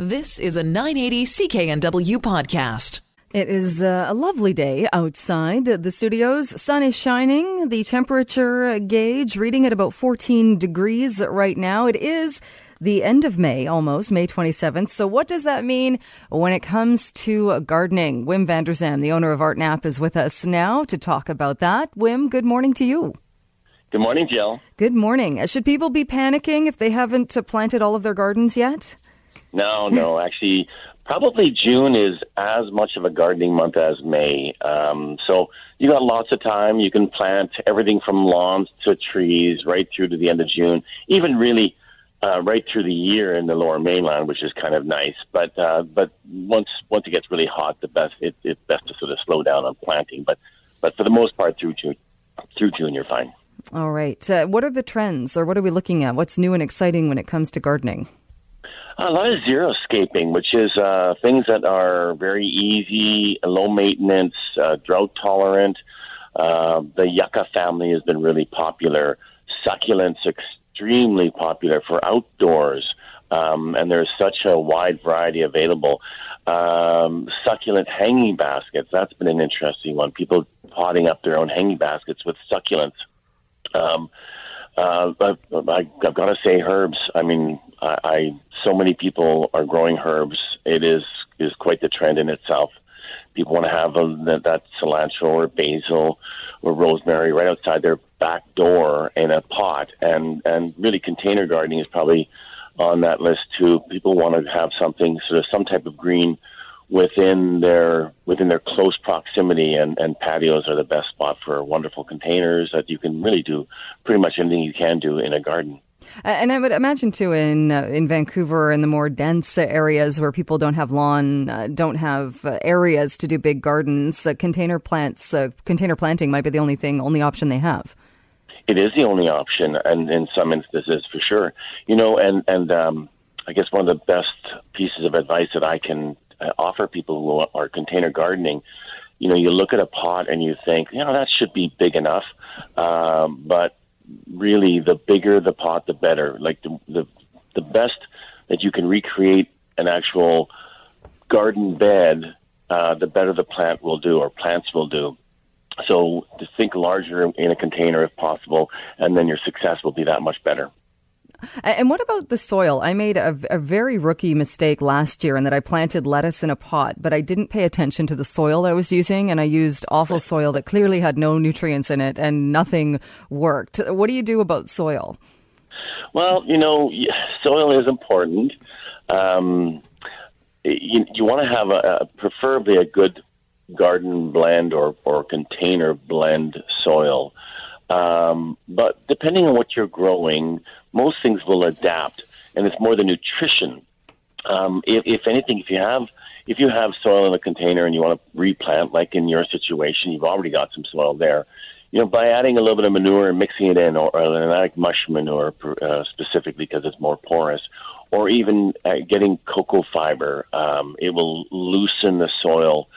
This is a 980 CKNW podcast. It is uh, a lovely day outside the studios. Sun is shining. The temperature gauge reading at about 14 degrees right now. It is the end of May, almost May 27th. So, what does that mean when it comes to gardening? Wim Vanderzalm, the owner of Art Knapp, is with us now to talk about that. Wim, good morning to you. Good morning, Jill. Good morning. Should people be panicking if they haven't planted all of their gardens yet? No, no. Actually, probably June is as much of a gardening month as May. Um, so you got lots of time. You can plant everything from lawns to trees right through to the end of June, even really uh, right through the year in the Lower Mainland, which is kind of nice. But uh, but once once it gets really hot, the best it, it's best to sort of slow down on planting. But but for the most part, through June, through June, you're fine. All right. Uh, what are the trends, or what are we looking at? What's new and exciting when it comes to gardening? A lot of xeriscaping, which is uh, things that are very easy, low maintenance, uh, drought tolerant. Uh, the yucca family has been really popular. Succulents extremely popular for outdoors, um, and there's such a wide variety available. Um, succulent hanging baskets, that's been an interesting one. People potting up their own hanging baskets with succulents. Um, uh, I, I've got to say, herbs. I mean, I, I so many people are growing herbs. It is is quite the trend in itself. People want to have a, that cilantro or basil or rosemary right outside their back door in a pot, and and really container gardening is probably on that list too. People want to have something sort of some type of green within their within their close proximity and, and patios are the best spot for wonderful containers that you can really do pretty much anything you can do in a garden. And I would imagine too in uh, in Vancouver and the more dense areas where people don't have lawn, uh, don't have uh, areas to do big gardens, uh, container plants, uh, container planting might be the only thing, only option they have. It is the only option, and in some instances, for sure. You know, and and um, I guess one of the best pieces of advice that I can uh, offer people who are container gardening. You know, you look at a pot and you think, you know, that should be big enough, um, but really, the bigger the pot, the better. Like the the the best that you can recreate an actual garden bed, uh, the better the plant will do or plants will do. So to think larger in a container if possible, and then your success will be that much better. And what about the soil? I made a, a, very rookie mistake last year in that I planted lettuce in a pot, but I didn't pay attention to the soil I was using, and I used awful soil that clearly had no nutrients in it, and nothing worked. What do you do about soil? Well, you know, soil is important. Um, you, you want to have a, a preferably a good garden blend or, or container blend soil. Um, but depending on what you're growing, most things will adapt, and it's more the nutrition. Um, if, if anything, if you have if you have soil in a container and you want to replant, like in your situation, you've already got some soil there. You know, by adding a little bit of manure and mixing it in, or, or an like mush manure uh, specifically because it's more porous, or even uh, getting cocoa fiber, um, it will loosen the soil,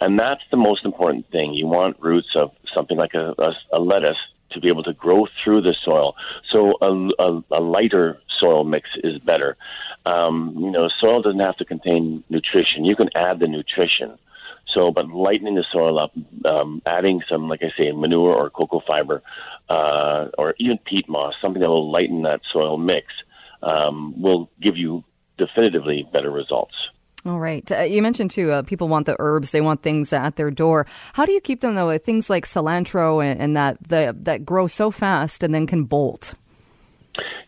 and that's the most important thing. You want roots of something like a, a, a lettuce to be able to grow through the soil. So a, a, a lighter soil mix is better. Um, you know, soil doesn't have to contain nutrition. You can add the nutrition. So, but lightening the soil up, um, adding some, like I say, manure or cocoa fiber, uh, or even peat moss, something that will lighten that soil mix, um, will give you definitively better results. All right. Uh, you mentioned too, uh, people want the herbs. They want things at their door. How do you keep them though? Things like cilantro and, and that the, that grow so fast and then can bolt.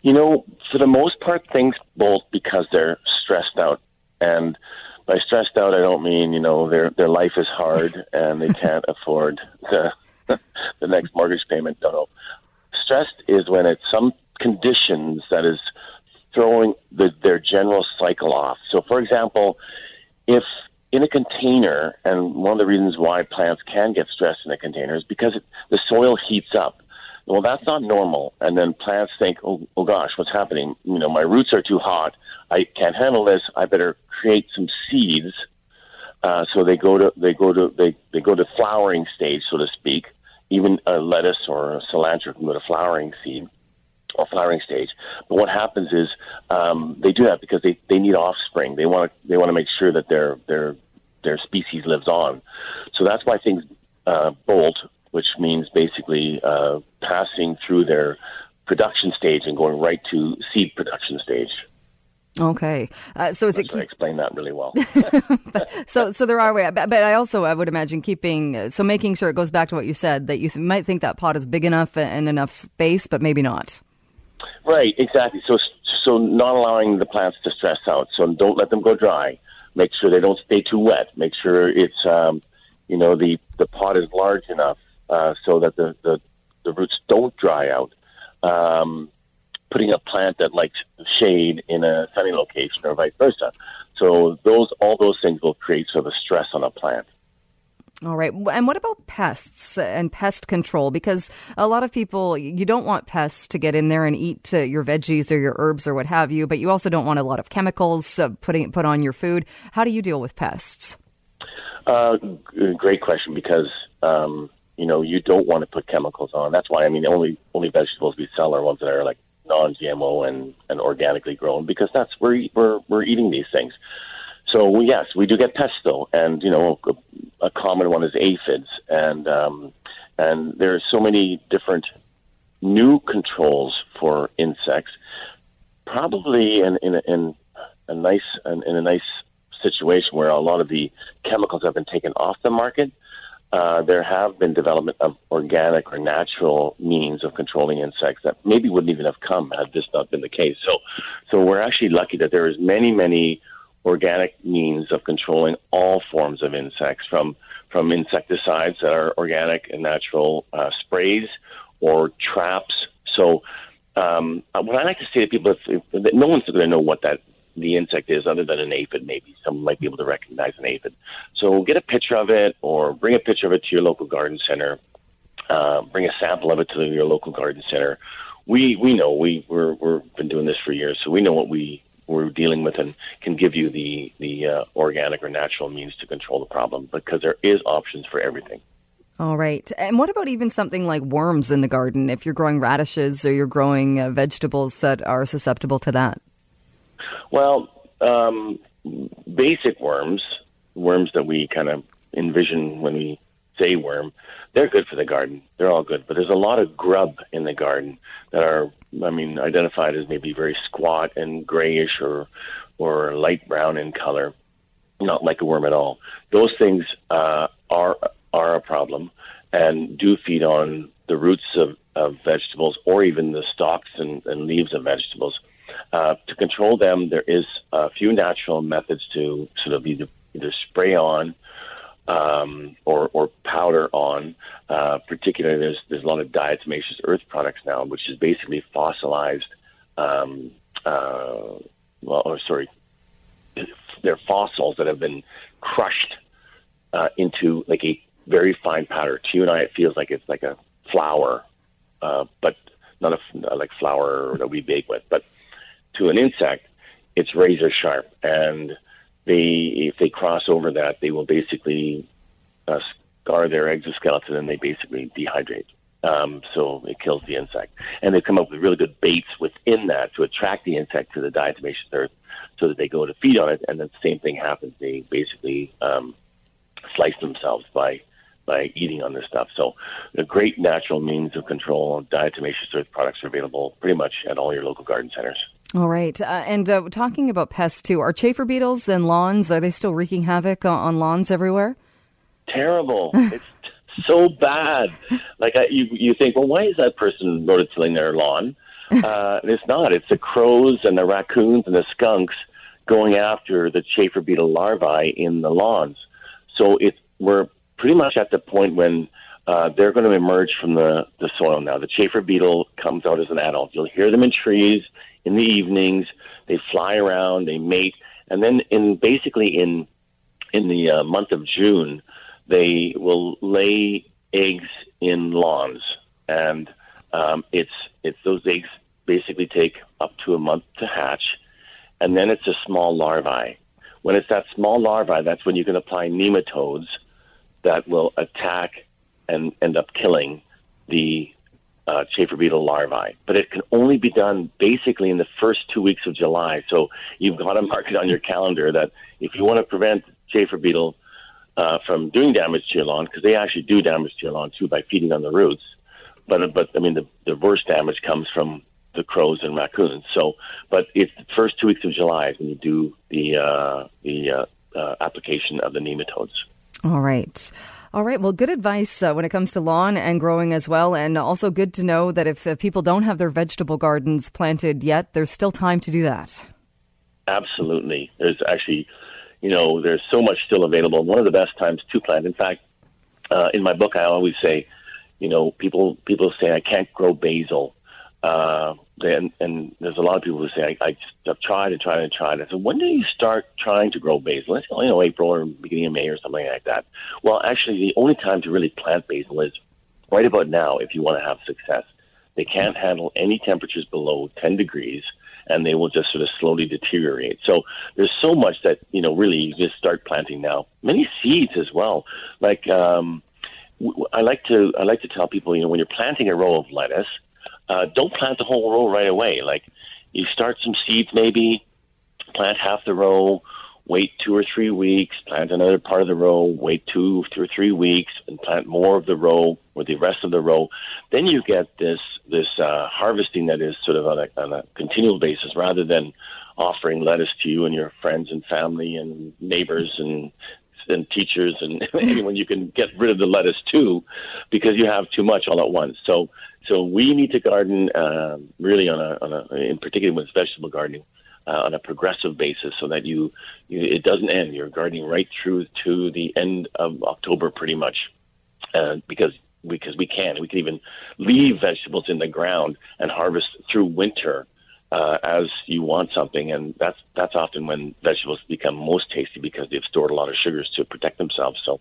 You know, for the most part, things bolt because they're stressed out. And by stressed out, I don't mean you know their their life is hard and they can't afford the the next mortgage payment. No, no. Stressed is when it's some conditions that is throwing the, their general cycle off. So, for example, if in a container, and one of the reasons why plants can get stressed in a container is because it, the soil heats up. Well, that's not normal. And then plants think, oh, oh gosh, what's happening? You know, my roots are too hot. I can't handle this. I better create some seeds. Uh, so they go to they go to they, they go to flowering stage, so to speak. Even a lettuce or a cilantro can go to flowering seed. Or flowering stage. But what happens is um, they do that because they, they need offspring. They want to they want to make sure that their their their species lives on. So that's why things uh, bolt, which means basically uh, passing through their production stage and going right to seed production stage. Okay, uh, so is it? Keep- I explain that really well. so, so there are ways, but, but, I also I would imagine keeping uh, so making sure it goes back to what you said that you th- might think that pot is big enough and enough space, but maybe not. Right, exactly. So, so not allowing the plants to stress out. So don't let them go dry. Make sure they don't stay too wet. Make sure it's, um, you know, the the pot is large enough uh, so that the, the the roots don't dry out. Um, putting a plant that likes shade in a sunny location or vice versa. So those all those things will create sort of stress on a plant. All right. And what about pests and pest control? Because a lot of people, you don't want pests to get in there and eat uh, your veggies or your herbs or what have you, but you also don't want a lot of chemicals uh, putting put on your food. How do you deal with pests? Uh, great question because um, you know you don't want to put chemicals on. That's why I mean only only vegetables we sell are ones that are like non-GMO and, and organically grown because that's where we're we're eating these things. So yes, we do get pests though, and you know a, a common one is aphids, and um, and there are so many different new controls for insects. Probably in in a, in a nice in, in a nice situation where a lot of the chemicals have been taken off the market uh, there have been development of organic or natural means of controlling insects that maybe wouldn't even have come had this not been the case. So, so we're actually lucky that there is many, many organic means of controlling all forms of insects, from from insecticides that are organic and natural uh, sprays or traps. So, um, what I like to say to people is that no one's going to know what that the insect is, other than an aphid. Maybe someone might be able to recognize an aphid. So get a picture of it, or bring a picture of it to your local garden center. Uh, bring a sample of it to your local garden center. We we know we we're we're been doing this for years, so we know what we we're dealing with and can give you the the uh, organic or natural means to control the problem because there is options for everything. All right. And what about even something like worms in the garden? If you're growing radishes or you're growing uh, vegetables that are susceptible to that? Well, um, basic worms, worms that we kind of envision when we say worm, they're good for the garden. They're all good. But there's a lot of grub in the garden that are, I mean, identified as maybe very squat and grayish or or light brown in color, not like a worm at all. Those things uh, are are a problem and do feed on the roots of, of vegetables or even the stalks and, and leaves of vegetables. Uh, to control them, there is a few natural methods to sort of either, either spray on um, or, or powder on. Uh, particularly, there's there's a lot of diatomaceous earth products now, which is basically fossilized. Um, uh, well, or sorry, they're fossils that have been crushed uh, into like a very fine powder. To you and I, it feels like it's like a flour, uh, but not a like flour that we bake with, but to an insect, it's razor sharp, and they if they cross over that, they will basically uh, scar their exoskeleton and they basically dehydrate. Um, so it kills the insect, and they come up with really good baits within that to attract the insect to the diatomaceous earth, so that they go to feed on it, and then the same thing happens. They basically um, slice themselves by by eating on this stuff. So, a great natural means of control. Diatomaceous earth products are available pretty much at all your local garden centers. All right. Uh, and uh, talking about pests too, are chafer beetles and lawns, are they still wreaking havoc on lawns everywhere? Terrible. it's so bad. Like I, you, you think, well, why is that person rototilling their lawn? Uh, it's not. It's the crows and the raccoons and the skunks going after the chafer beetle larvae in the lawns. So it's we're pretty much at the point when uh, they're going to emerge from the, the soil now. The chafer beetle comes out as an adult. You'll hear them in trees in the evenings. They fly around, they mate, and then in basically in in the uh, month of June, they will lay eggs in lawns, and um, it's it's those eggs basically take up to a month to hatch, and then it's a small larvae. When it's that small larvae, that's when you can apply nematodes that will attack and end up killing the uh, chafer beetle larvae, but it can only be done basically in the first two weeks of July. So you've got to mark it on your calendar that if you want to prevent chafer beetle uh, from doing damage to your lawn, because they actually do damage to your lawn too by feeding on the roots. But but I mean the the worst damage comes from the crows and raccoons. So, but it's the first two weeks of July when you do the uh, the uh, uh, application of the nematodes. All right. All right. Well, good advice uh, when it comes to lawn and growing as well. And also good to know that if, if people don't have their vegetable gardens planted yet, there's still time to do that. Absolutely. There's actually, you know, there's so much still available. One of the best times to plant. In fact, uh, in my book, I always say, you know, people people say I can't grow basil. Uh, and, and there's a lot of people who say, I, I, I've tried and tried and tried. I said, when do you start trying to grow basil? It's, you know, April or beginning of May or something like that. Well, actually, the only time to really plant basil is right about now if you want to have success. They can't handle any temperatures below 10 degrees and they will just sort of slowly deteriorate. So there's so much that, you know, really you just start planting now. Many seeds as well. Like, um, I like to, I like to tell people, you know, when you're planting a row of lettuce, uh, don't plant the whole row right away. Like you start some seeds, maybe plant half the row, wait two or three weeks, plant another part of the row, wait two, two or three weeks, and plant more of the row or the rest of the row. Then you get this this uh, harvesting that is sort of on a, on a continual basis, rather than offering lettuce to you and your friends and family and neighbors and and teachers and anyone you can get rid of the lettuce too, because you have too much all at once. So so we need to garden uh, really on a, on a, in particular with vegetable gardening, uh, on a progressive basis, so that you, you, it doesn't end. You're gardening right through to the end of October, pretty much, uh, because because we can. We can even leave vegetables in the ground and harvest through winter uh, as you want something, and that's that's often when vegetables become most tasty because they've stored a lot of sugars to protect themselves. So,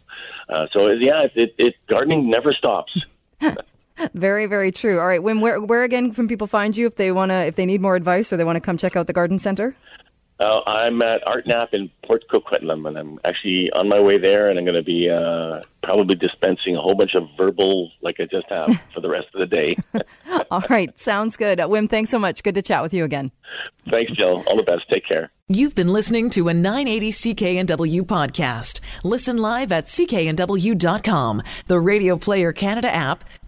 uh, so yeah, it, it gardening never stops. Very, very true. All right, Wim, where, where again can people find you if they want to, if they need more advice or they want to come check out the garden center? Uh, I'm at Art Knapp in Port Coquitlam, and I'm actually on my way there, and I'm going to be uh, probably dispensing a whole bunch of verbal, like I just have, for the rest of the day. All right, sounds good. Uh, Wim, thanks so much. Good to chat with you again. Thanks, Jill. All the best. Take care. You've been listening to a 980 CKNW podcast. Listen live at cknw.com, the Radio Player Canada app,